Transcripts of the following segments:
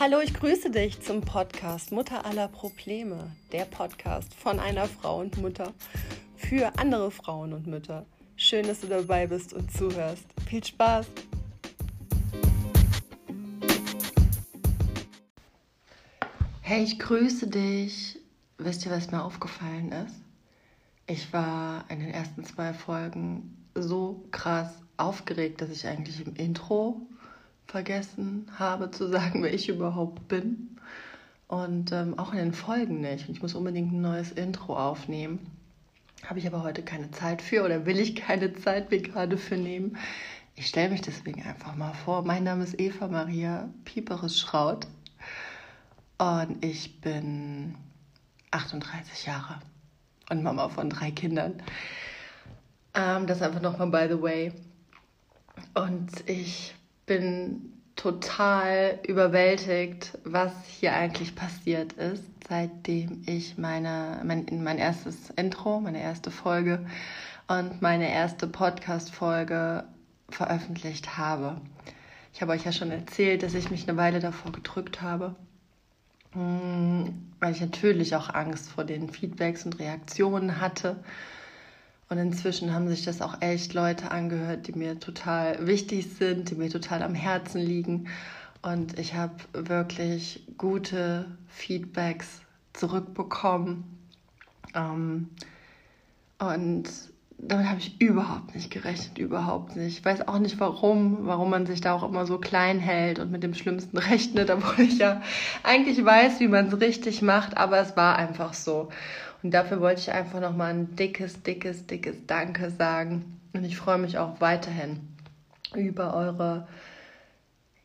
Hallo, ich grüße dich zum Podcast Mutter aller Probleme, der Podcast von einer Frau und Mutter für andere Frauen und Mütter. Schön, dass du dabei bist und zuhörst. Viel Spaß! Hey, ich grüße dich. Wisst ihr, was mir aufgefallen ist? Ich war in den ersten zwei Folgen so krass aufgeregt, dass ich eigentlich im Intro vergessen habe zu sagen, wer ich überhaupt bin. Und ähm, auch in den Folgen nicht. Ich muss unbedingt ein neues Intro aufnehmen. Habe ich aber heute keine Zeit für oder will ich keine Zeit mir gerade für nehmen. Ich stelle mich deswegen einfach mal vor. Mein Name ist Eva Maria Pieperes Schraut und ich bin 38 Jahre und Mama von drei Kindern. Ähm, das einfach nochmal by the way. Und ich bin total überwältigt, was hier eigentlich passiert ist, seitdem ich meine, mein, mein erstes Intro, meine erste Folge und meine erste Podcast-Folge veröffentlicht habe. Ich habe euch ja schon erzählt, dass ich mich eine Weile davor gedrückt habe, hm, weil ich natürlich auch Angst vor den Feedbacks und Reaktionen hatte und inzwischen haben sich das auch echt Leute angehört, die mir total wichtig sind, die mir total am Herzen liegen. Und ich habe wirklich gute Feedbacks zurückbekommen. Ähm, und damit habe ich überhaupt nicht gerechnet, überhaupt nicht. Ich weiß auch nicht warum, warum man sich da auch immer so klein hält und mit dem Schlimmsten rechnet, obwohl ich ja eigentlich weiß, wie man es richtig macht, aber es war einfach so. Und dafür wollte ich einfach nochmal ein dickes, dickes, dickes Danke sagen. Und ich freue mich auch weiterhin über eure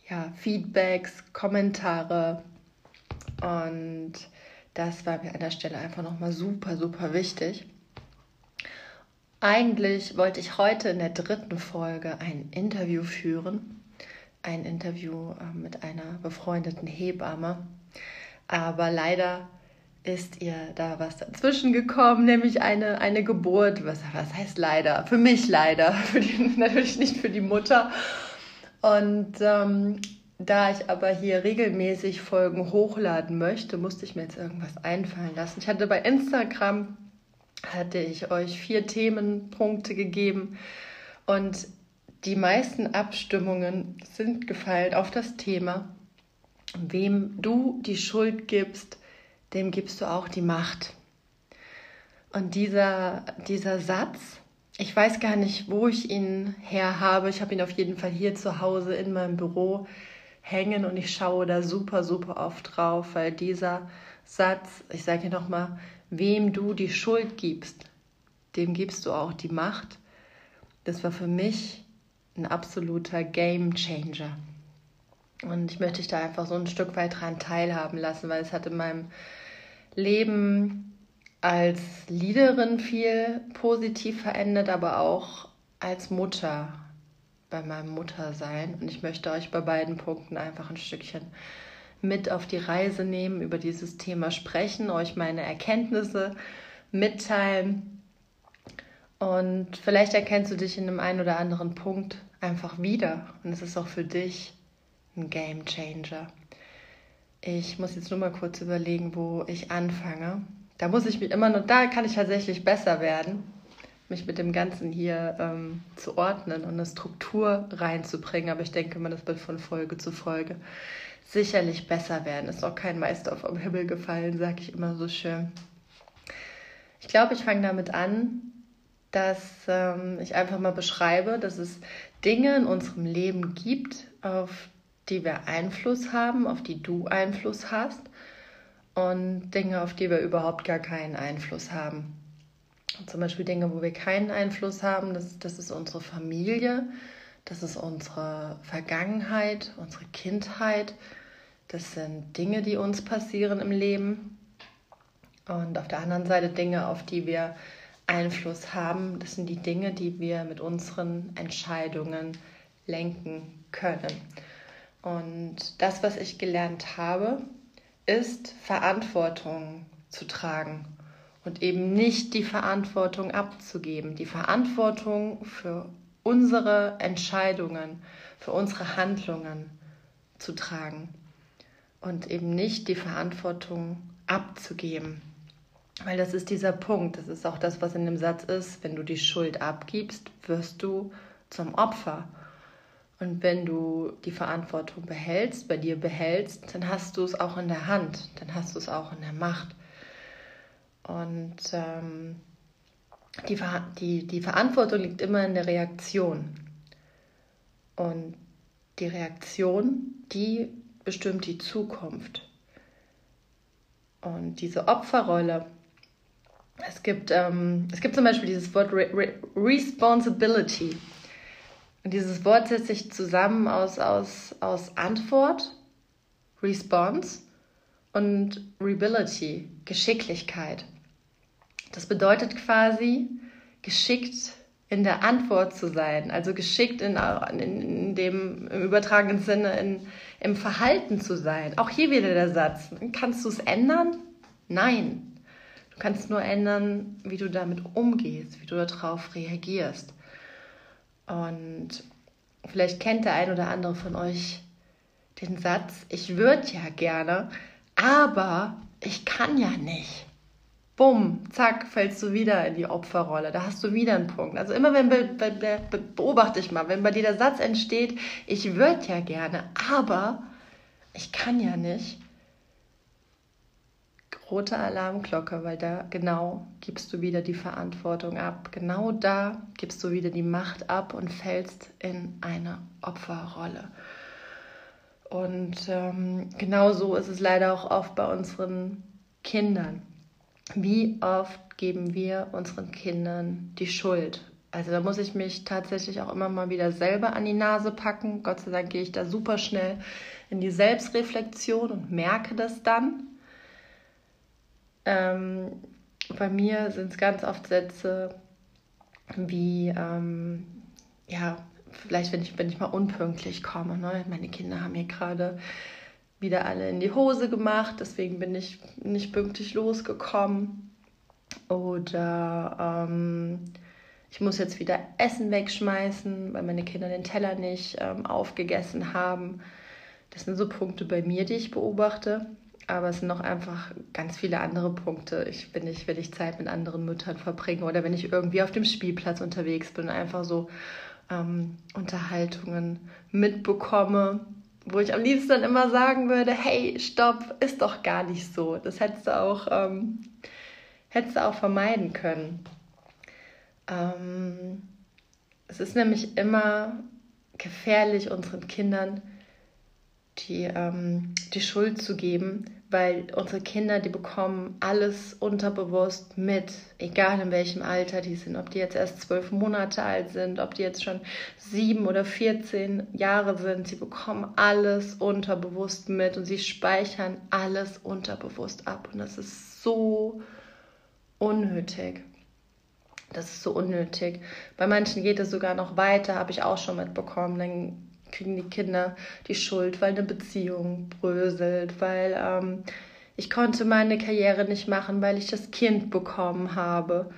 ja, Feedbacks, Kommentare. Und das war mir an der Stelle einfach nochmal super, super wichtig. Eigentlich wollte ich heute in der dritten Folge ein Interview führen. Ein Interview äh, mit einer befreundeten Hebamme. Aber leider ist ihr da was dazwischen gekommen, nämlich eine, eine Geburt. Was, was heißt leider? Für mich leider, für die, natürlich nicht für die Mutter. Und ähm, da ich aber hier regelmäßig Folgen hochladen möchte, musste ich mir jetzt irgendwas einfallen lassen. Ich hatte bei Instagram, hatte ich euch vier Themenpunkte gegeben und die meisten Abstimmungen sind gefallen auf das Thema, wem du die Schuld gibst, dem gibst du auch die Macht. Und dieser, dieser Satz, ich weiß gar nicht, wo ich ihn her habe. Ich habe ihn auf jeden Fall hier zu Hause in meinem Büro hängen und ich schaue da super, super oft drauf, weil dieser Satz, ich sage dir nochmal, wem du die Schuld gibst, dem gibst du auch die Macht. Das war für mich ein absoluter Game Changer. Und ich möchte dich da einfach so ein Stück weit dran teilhaben lassen, weil es hat in meinem Leben als Leaderin viel positiv verändert, aber auch als Mutter bei meinem Muttersein. Und ich möchte euch bei beiden Punkten einfach ein Stückchen mit auf die Reise nehmen, über dieses Thema sprechen, euch meine Erkenntnisse mitteilen. Und vielleicht erkennst du dich in einem einen oder anderen Punkt einfach wieder. Und es ist auch für dich ein Game Changer. Ich muss jetzt nur mal kurz überlegen, wo ich anfange. Da muss ich mich immer noch, da kann ich tatsächlich besser werden, mich mit dem Ganzen hier ähm, zu ordnen und eine Struktur reinzubringen. Aber ich denke mal, das wird von Folge zu Folge sicherlich besser werden. Ist auch kein Meister vom Himmel gefallen, sage ich immer so schön. Ich glaube, ich fange damit an, dass ähm, ich einfach mal beschreibe, dass es Dinge in unserem Leben gibt, auf die wir Einfluss haben, auf die du Einfluss hast und Dinge, auf die wir überhaupt gar keinen Einfluss haben. Zum Beispiel Dinge, wo wir keinen Einfluss haben, das, das ist unsere Familie, das ist unsere Vergangenheit, unsere Kindheit, das sind Dinge, die uns passieren im Leben. Und auf der anderen Seite Dinge, auf die wir Einfluss haben, das sind die Dinge, die wir mit unseren Entscheidungen lenken können. Und das, was ich gelernt habe, ist Verantwortung zu tragen und eben nicht die Verantwortung abzugeben. Die Verantwortung für unsere Entscheidungen, für unsere Handlungen zu tragen. und eben nicht die Verantwortung abzugeben. Weil das ist dieser Punkt, das ist auch das, was in dem Satz ist, wenn du die Schuld abgibst, wirst du zum Opfer. Und wenn du die Verantwortung behältst, bei dir behältst, dann hast du es auch in der Hand, dann hast du es auch in der Macht. Und ähm, die, die, die Verantwortung liegt immer in der Reaktion. Und die Reaktion, die bestimmt die Zukunft. Und diese Opferrolle, es gibt, ähm, es gibt zum Beispiel dieses Wort Re Re Responsibility. Und dieses Wort setzt sich zusammen aus, aus, aus Antwort, Response und Reability, Geschicklichkeit. Das bedeutet quasi, geschickt in der Antwort zu sein, also geschickt in, in, in dem im übertragenen Sinne in, im Verhalten zu sein. Auch hier wieder der Satz, kannst du es ändern? Nein. Du kannst nur ändern, wie du damit umgehst, wie du darauf reagierst. Und vielleicht kennt der ein oder andere von euch den Satz, ich würde ja gerne, aber ich kann ja nicht. Bumm, zack, fällst du wieder in die Opferrolle. Da hast du wieder einen Punkt. Also immer wenn, be, be, beobachte ich mal, wenn bei dir der Satz entsteht, ich würde ja gerne, aber ich kann ja nicht, rote Alarmglocke, weil da genau gibst du wieder die Verantwortung ab. Genau da gibst du wieder die Macht ab und fällst in eine Opferrolle. Und ähm, genau so ist es leider auch oft bei unseren Kindern. Wie oft geben wir unseren Kindern die Schuld? Also da muss ich mich tatsächlich auch immer mal wieder selber an die Nase packen. Gott sei Dank gehe ich da super schnell in die Selbstreflexion und merke das dann ähm, bei mir sind es ganz oft Sätze wie, ähm, ja, vielleicht wenn ich, wenn ich mal unpünktlich komme. Ne? Meine Kinder haben hier gerade wieder alle in die Hose gemacht, deswegen bin ich nicht pünktlich losgekommen. Oder ähm, ich muss jetzt wieder Essen wegschmeißen, weil meine Kinder den Teller nicht ähm, aufgegessen haben. Das sind so Punkte bei mir, die ich beobachte. Aber es sind noch einfach ganz viele andere Punkte. Ich bin nicht, wenn ich Zeit mit anderen Müttern verbringe oder wenn ich irgendwie auf dem Spielplatz unterwegs bin, einfach so ähm, Unterhaltungen mitbekomme, wo ich am liebsten dann immer sagen würde, hey, stopp, ist doch gar nicht so. Das hättest du auch, ähm, hättest du auch vermeiden können. Ähm, es ist nämlich immer gefährlich, unseren Kindern die, ähm, die Schuld zu geben, weil unsere Kinder, die bekommen alles unterbewusst mit, egal in welchem Alter die sind, ob die jetzt erst zwölf Monate alt sind, ob die jetzt schon sieben oder 14 Jahre sind, sie bekommen alles unterbewusst mit und sie speichern alles unterbewusst ab und das ist so unnötig. Das ist so unnötig. Bei manchen geht es sogar noch weiter, habe ich auch schon mitbekommen. Dann kriegen die Kinder die Schuld, weil eine Beziehung bröselt, weil ähm, ich konnte meine Karriere nicht machen, weil ich das Kind bekommen habe.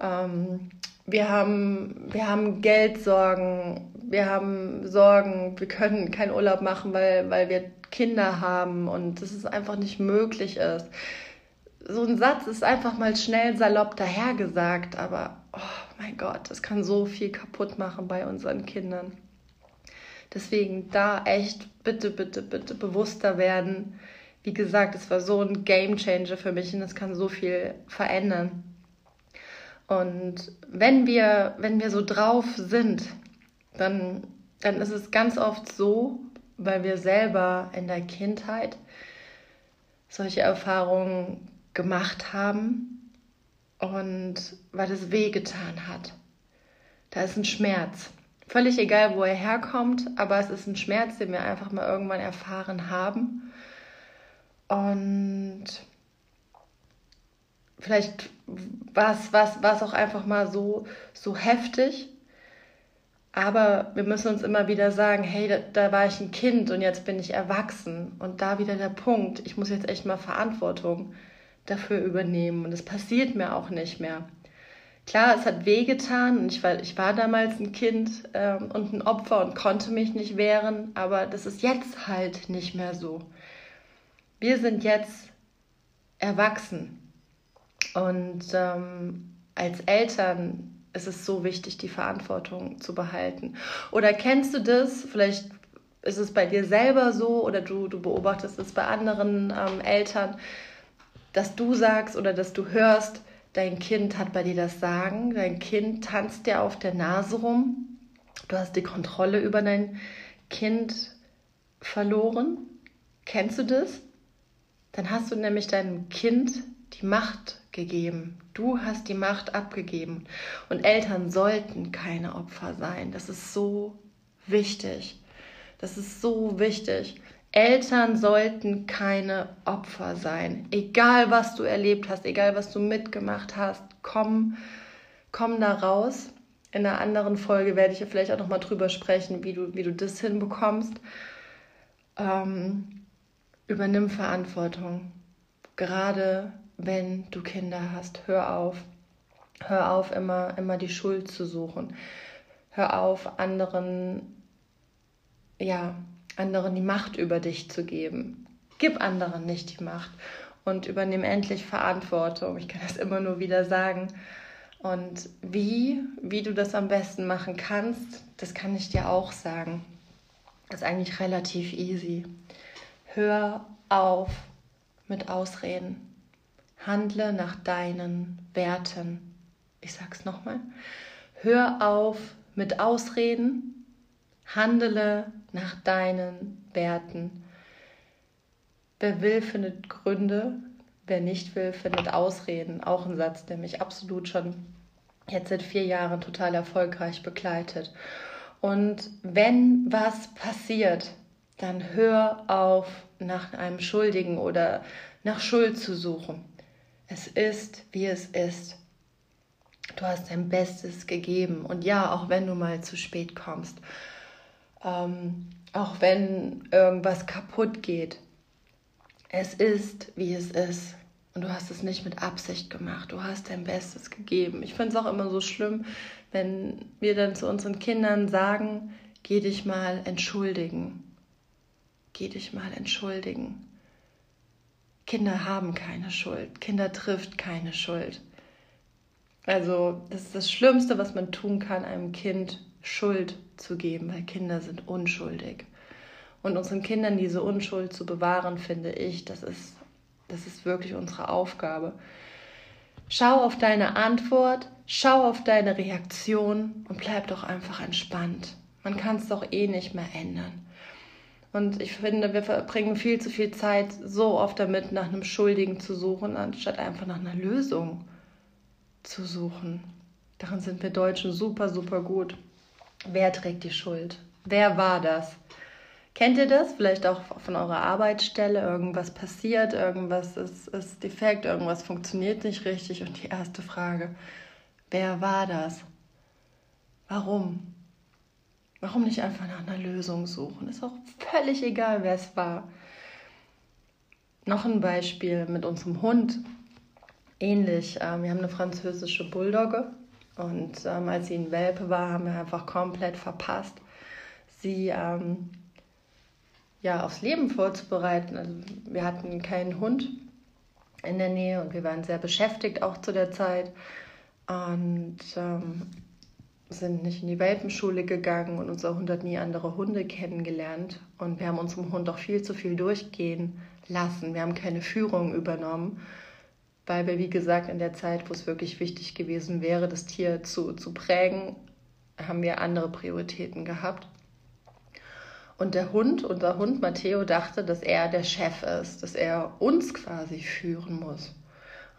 Ähm, wir haben, wir haben Geldsorgen, wir haben Sorgen, wir können keinen Urlaub machen, weil, weil wir Kinder haben und dass es einfach nicht möglich ist. So ein Satz ist einfach mal schnell salopp dahergesagt, aber oh mein Gott, das kann so viel kaputt machen bei unseren Kindern. Deswegen da echt bitte, bitte, bitte bewusster werden. Wie gesagt, es war so ein Game Changer für mich und es kann so viel verändern. Und wenn wir, wenn wir so drauf sind, dann, dann ist es ganz oft so, weil wir selber in der Kindheit solche Erfahrungen gemacht haben und weil es wehgetan hat. Da ist ein Schmerz. Völlig egal, wo er herkommt, aber es ist ein Schmerz, den wir einfach mal irgendwann erfahren haben. Und vielleicht war es auch einfach mal so, so heftig. Aber wir müssen uns immer wieder sagen, hey, da, da war ich ein Kind und jetzt bin ich erwachsen. Und da wieder der Punkt, ich muss jetzt echt mal Verantwortung dafür übernehmen. Und es passiert mir auch nicht mehr. Klar, es hat wehgetan und ich war, ich war damals ein Kind ähm, und ein Opfer und konnte mich nicht wehren, aber das ist jetzt halt nicht mehr so. wir sind jetzt erwachsen und ähm, als Eltern ist es so wichtig, die Verantwortung zu behalten. Oder kennst du das? Vielleicht ist es bei dir selber so oder du, du beobachtest es bei anderen ähm, Eltern, dass du sagst oder dass du hörst, dein Kind hat bei dir das Sagen, dein Kind tanzt dir auf der Nase rum, du hast die Kontrolle über dein Kind verloren. Kennst du das? Dann hast du nämlich deinem Kind die Macht gegeben. Du hast die Macht abgegeben. Und Eltern sollten keine Opfer sein. Das ist so wichtig. Das ist so wichtig. Eltern sollten keine Opfer sein. Egal was du erlebt hast, egal was du mitgemacht hast, komm, komm da raus. In einer anderen Folge werde ich ja vielleicht auch nochmal drüber sprechen, wie du, wie du das hinbekommst. Ähm, übernimm Verantwortung. Gerade wenn du Kinder hast, hör auf. Hör auf, immer, immer die Schuld zu suchen. Hör auf, anderen ja, anderen die Macht über dich zu geben. Gib anderen nicht die Macht und übernimm endlich Verantwortung. Ich kann das immer nur wieder sagen. Und wie, wie du das am besten machen kannst, das kann ich dir auch sagen. Das ist eigentlich relativ easy. Hör auf mit Ausreden. Handle nach deinen Werten. Ich sag's nochmal. Hör auf mit Ausreden Handele nach deinen Werten. Wer will, findet Gründe. Wer nicht will, findet Ausreden. Auch ein Satz, der mich absolut schon jetzt seit vier Jahren total erfolgreich begleitet. Und wenn was passiert, dann hör auf, nach einem Schuldigen oder nach Schuld zu suchen. Es ist, wie es ist. Du hast dein Bestes gegeben. Und ja, auch wenn du mal zu spät kommst ähm, auch wenn irgendwas kaputt geht. Es ist, wie es ist. Und du hast es nicht mit Absicht gemacht. Du hast dein Bestes gegeben. Ich finde es auch immer so schlimm, wenn wir dann zu unseren Kindern sagen, geh dich mal entschuldigen. Geh dich mal entschuldigen. Kinder haben keine Schuld. Kinder trifft keine Schuld. Also das ist das Schlimmste, was man tun kann, einem Kind Schuld zu geben, weil Kinder sind unschuldig. Und unseren Kindern diese Unschuld zu bewahren, finde ich, das ist, das ist wirklich unsere Aufgabe. Schau auf deine Antwort, schau auf deine Reaktion und bleib doch einfach entspannt. Man kann es doch eh nicht mehr ändern. Und ich finde, wir verbringen viel zu viel Zeit so oft damit, nach einem Schuldigen zu suchen, anstatt einfach nach einer Lösung zu suchen. Darin sind wir Deutschen super, super gut. Wer trägt die Schuld? Wer war das? Kennt ihr das? Vielleicht auch von eurer Arbeitsstelle. Irgendwas passiert, irgendwas ist, ist defekt, irgendwas funktioniert nicht richtig. Und die erste Frage, wer war das? Warum? Warum nicht einfach nach einer Lösung suchen? Ist auch völlig egal, wer es war. Noch ein Beispiel mit unserem Hund. Ähnlich. Ähm, wir haben eine französische Bulldogge und ähm, als sie in Welpe war, haben wir einfach komplett verpasst, sie ähm, ja, aufs Leben vorzubereiten. Also wir hatten keinen Hund in der Nähe und wir waren sehr beschäftigt auch zu der Zeit und ähm, sind nicht in die Welpenschule gegangen und unser Hund hat nie andere Hunde kennengelernt und wir haben unserem Hund auch viel zu viel durchgehen lassen. Wir haben keine Führung übernommen weil wir, wie gesagt, in der Zeit, wo es wirklich wichtig gewesen wäre, das Tier zu, zu prägen, haben wir andere Prioritäten gehabt. Und der Hund, unser Hund Matteo, dachte, dass er der Chef ist, dass er uns quasi führen muss.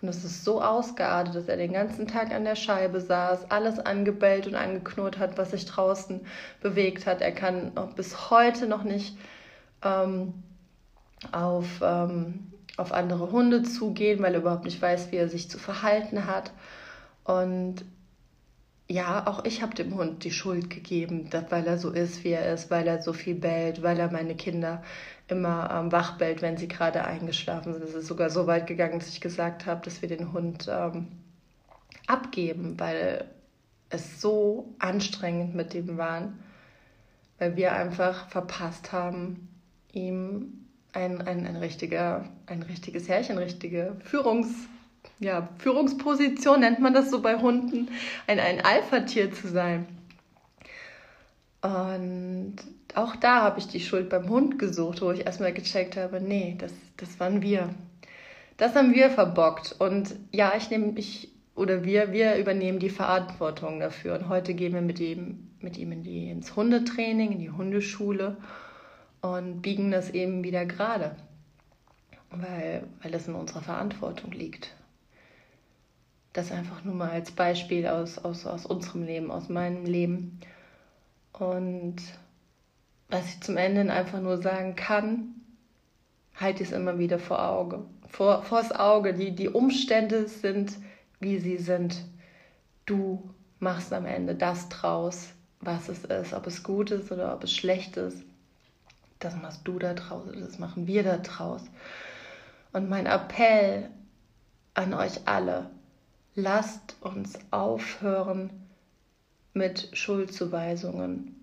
Und es ist so ausgeartet, dass er den ganzen Tag an der Scheibe saß, alles angebellt und angeknurrt hat, was sich draußen bewegt hat. Er kann bis heute noch nicht ähm, auf ähm, auf andere Hunde zugehen, weil er überhaupt nicht weiß, wie er sich zu verhalten hat. Und ja, auch ich habe dem Hund die Schuld gegeben, weil er so ist, wie er ist, weil er so viel bellt, weil er meine Kinder immer ähm, wach bellt, wenn sie gerade eingeschlafen sind. Es ist sogar so weit gegangen, dass ich gesagt habe, dass wir den Hund ähm, abgeben, weil es so anstrengend mit dem war, weil wir einfach verpasst haben, ihm ein, ein, ein, richtiger, ein richtiges Herrchen, richtige Führungs, ja, Führungsposition, nennt man das so bei Hunden, ein, ein Alpha-Tier zu sein. Und auch da habe ich die Schuld beim Hund gesucht, wo ich erstmal gecheckt habe, nee, das, das waren wir. Das haben wir verbockt. Und ja, ich nehme mich oder wir, wir übernehmen die Verantwortung dafür. Und heute gehen wir mit ihm, mit ihm in die, ins Hundetraining, in die Hundeschule und biegen das eben wieder gerade, weil, weil das in unserer Verantwortung liegt. Das einfach nur mal als Beispiel aus, aus, aus unserem Leben, aus meinem Leben. Und was ich zum Ende einfach nur sagen kann, halte es immer wieder vor Auge, vor vors Auge. Die, die Umstände sind, wie sie sind. Du machst am Ende das draus, was es ist, ob es gut ist oder ob es schlecht ist. Das machst du da draus, das machen wir da draus. Und mein Appell an euch alle, lasst uns aufhören mit Schuldzuweisungen,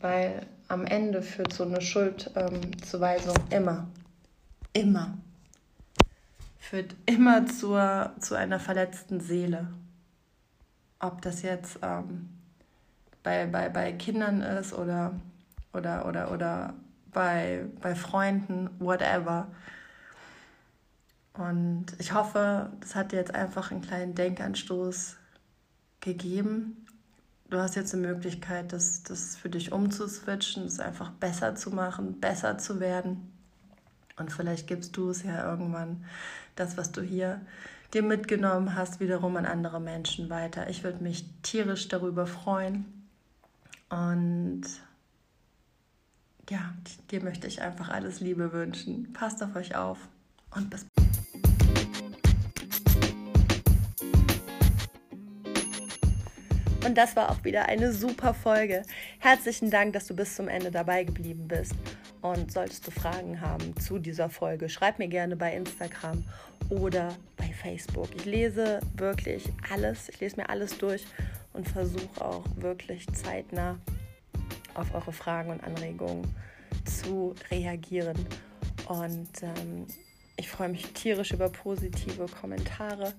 weil am Ende führt so eine Schuldzuweisung ähm, immer, immer, führt immer zur, zu einer verletzten Seele. Ob das jetzt ähm, bei, bei, bei Kindern ist oder, oder, oder, oder bei, bei Freunden, whatever. Und ich hoffe, das hat dir jetzt einfach einen kleinen Denkanstoß gegeben. Du hast jetzt die Möglichkeit, das, das für dich umzuswitchen, es einfach besser zu machen, besser zu werden. Und vielleicht gibst du es ja irgendwann, das, was du hier dir mitgenommen hast, wiederum an andere Menschen weiter. Ich würde mich tierisch darüber freuen. Und ja, dir möchte ich einfach alles Liebe wünschen. Passt auf euch auf und bis bald. Und das war auch wieder eine super Folge. Herzlichen Dank, dass du bis zum Ende dabei geblieben bist. Und solltest du Fragen haben zu dieser Folge, schreib mir gerne bei Instagram oder bei Facebook. Ich lese wirklich alles, ich lese mir alles durch und versuche auch wirklich zeitnah auf eure Fragen und Anregungen zu reagieren. Und ähm, ich freue mich tierisch über positive Kommentare.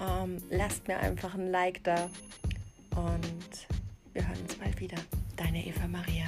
Ähm, lasst mir einfach ein Like da und wir hören uns bald wieder. Deine Eva Maria.